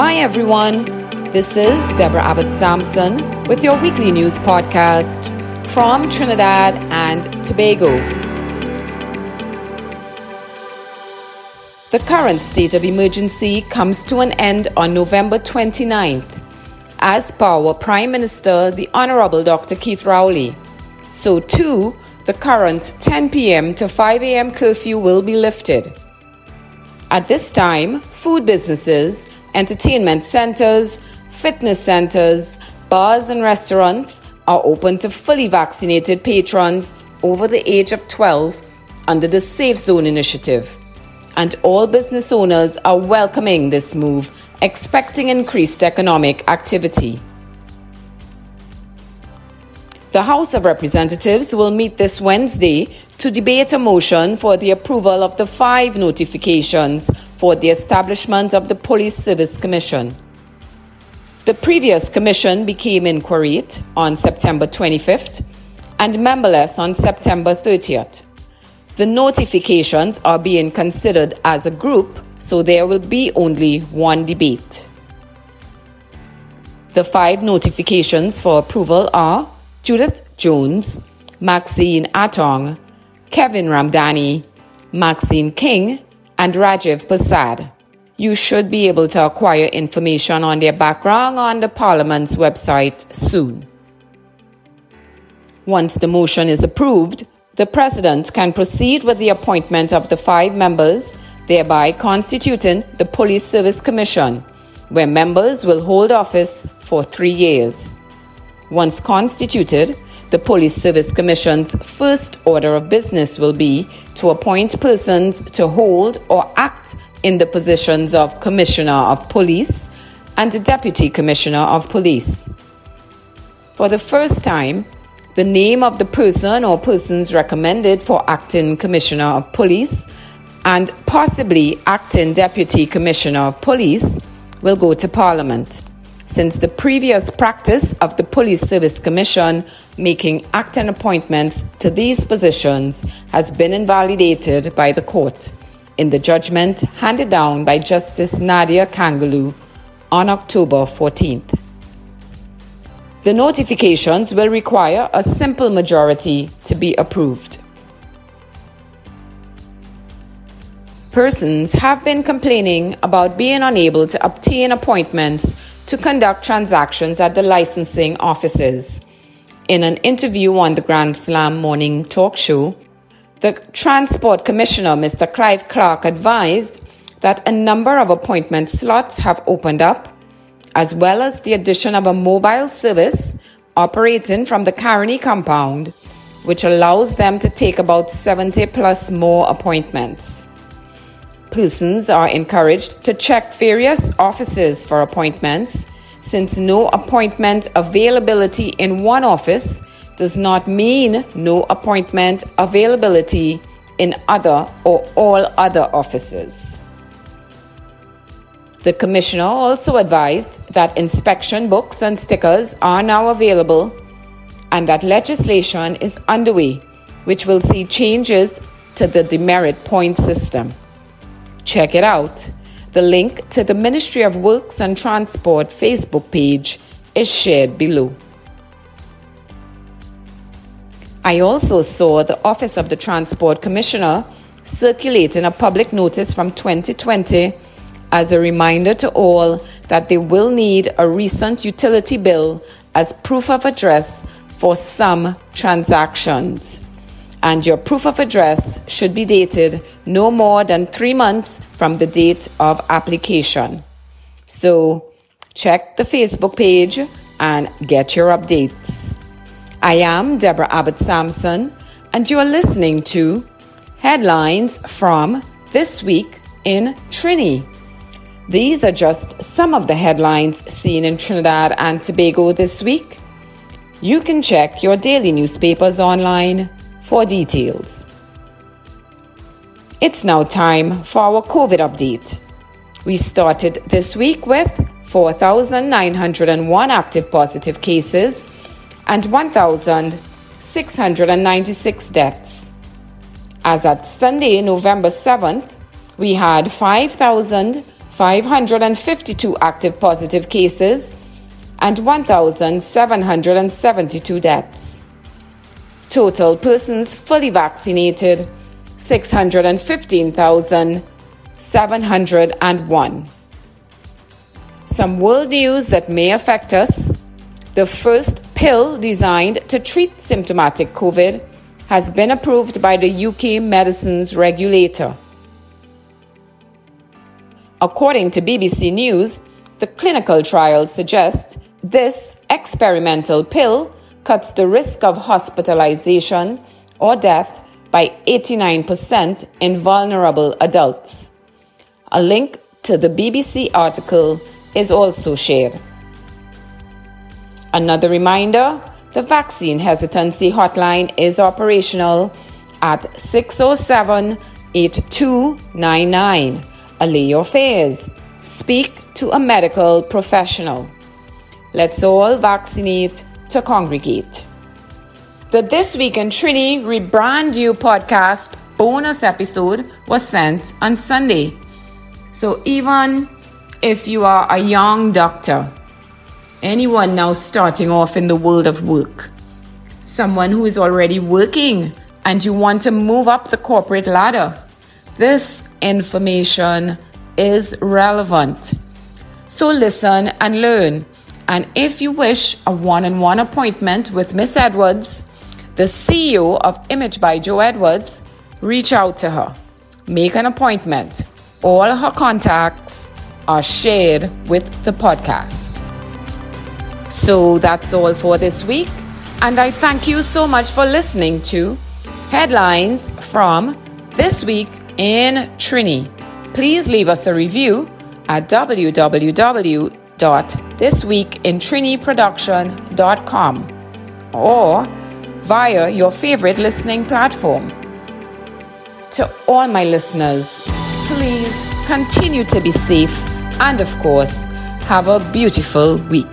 Hi, everyone. This is Deborah Abbott Sampson with your weekly news podcast from Trinidad and Tobago. The current state of emergency comes to an end on November 29th, as our Prime Minister, the Honorable Dr. Keith Rowley. So, too, the current 10 p.m. to 5 a.m. curfew will be lifted. At this time, food businesses, entertainment centers, fitness centers, bars, and restaurants are open to fully vaccinated patrons over the age of 12 under the Safe Zone initiative. And all business owners are welcoming this move, expecting increased economic activity. The House of Representatives will meet this Wednesday to debate a motion for the approval of the five notifications for the establishment of the Police Service Commission. The previous commission became inquorate on September 25th and memberless on September 30th. The notifications are being considered as a group, so there will be only one debate. The five notifications for approval are Judith Jones, Maxine Attong, Kevin Ramdani, Maxine King, and Rajiv Prasad. You should be able to acquire information on their background on the Parliament's website soon. Once the motion is approved, the President can proceed with the appointment of the five members, thereby constituting the Police Service Commission, where members will hold office for three years. Once constituted, the Police Service Commission's first order of business will be to appoint persons to hold or act in the positions of Commissioner of Police and Deputy Commissioner of Police. For the first time, the name of the person or persons recommended for acting Commissioner of Police and possibly acting Deputy Commissioner of Police will go to Parliament since the previous practice of the Police Service Commission making acting appointments to these positions has been invalidated by the court in the judgment handed down by Justice Nadia Kangaloo on October 14th. The notifications will require a simple majority to be approved. Persons have been complaining about being unable to obtain appointments to conduct transactions at the licensing offices. In an interview on the Grand Slam Morning Talk Show, the Transport Commissioner, Mr. Clive Clark, advised that a number of appointment slots have opened up, as well as the addition of a mobile service operating from the Caroni compound, which allows them to take about 70 plus more appointments. Persons are encouraged to check various offices for appointments since no appointment availability in one office does not mean no appointment availability in other or all other offices. The Commissioner also advised that inspection books and stickers are now available and that legislation is underway, which will see changes to the demerit point system. Check it out. The link to the Ministry of Works and Transport Facebook page is shared below. I also saw the Office of the Transport Commissioner circulating a public notice from 2020 as a reminder to all that they will need a recent utility bill as proof of address for some transactions and your proof of address should be dated no more than three months from the date of application. So check the Facebook page and get your updates. I am Deborah Abbott Sampson, and you are listening to headlines from This Week in Trini. These are just some of the headlines seen in Trinidad and Tobago this week. You can check your daily newspapers online for details. It's now time for our COVID update. We started this week with 4,901 active positive cases and 1,696 deaths. As at Sunday, November 7th, we had 5,552 active positive cases, and 1,772 deaths. Total persons fully vaccinated 615,701. Some world news that may affect us. The first pill designed to treat symptomatic COVID has been approved by the UK medicines regulator. According to BBC News, the clinical trials suggest this experimental pill cuts the risk of hospitalization or death by 89% in vulnerable adults. A link to the BBC article is also shared. Another reminder the vaccine hesitancy hotline is operational at 607 8299. Allay your fears. Speak to a medical professional. Let's all vaccinate to congregate. The This Week in Trini Rebrand You podcast bonus episode was sent on Sunday. So even if you are a young doctor, anyone now starting off in the world of work, someone who is already working and you want to move up the corporate ladder, this information is relevant. So listen and learn. And if you wish a one on one appointment with Miss Edwards, the CEO of Image by Joe Edwards, reach out to her. Make an appointment. All her contacts are shared with the podcast. So that's all for this week. And I thank you so much for listening to Headlines from This Week in Trini. Please leave us a review at www.thisweekintriniproduction.com or via your favorite listening platform. To all my listeners, please continue to be safe and, of course, have a beautiful week.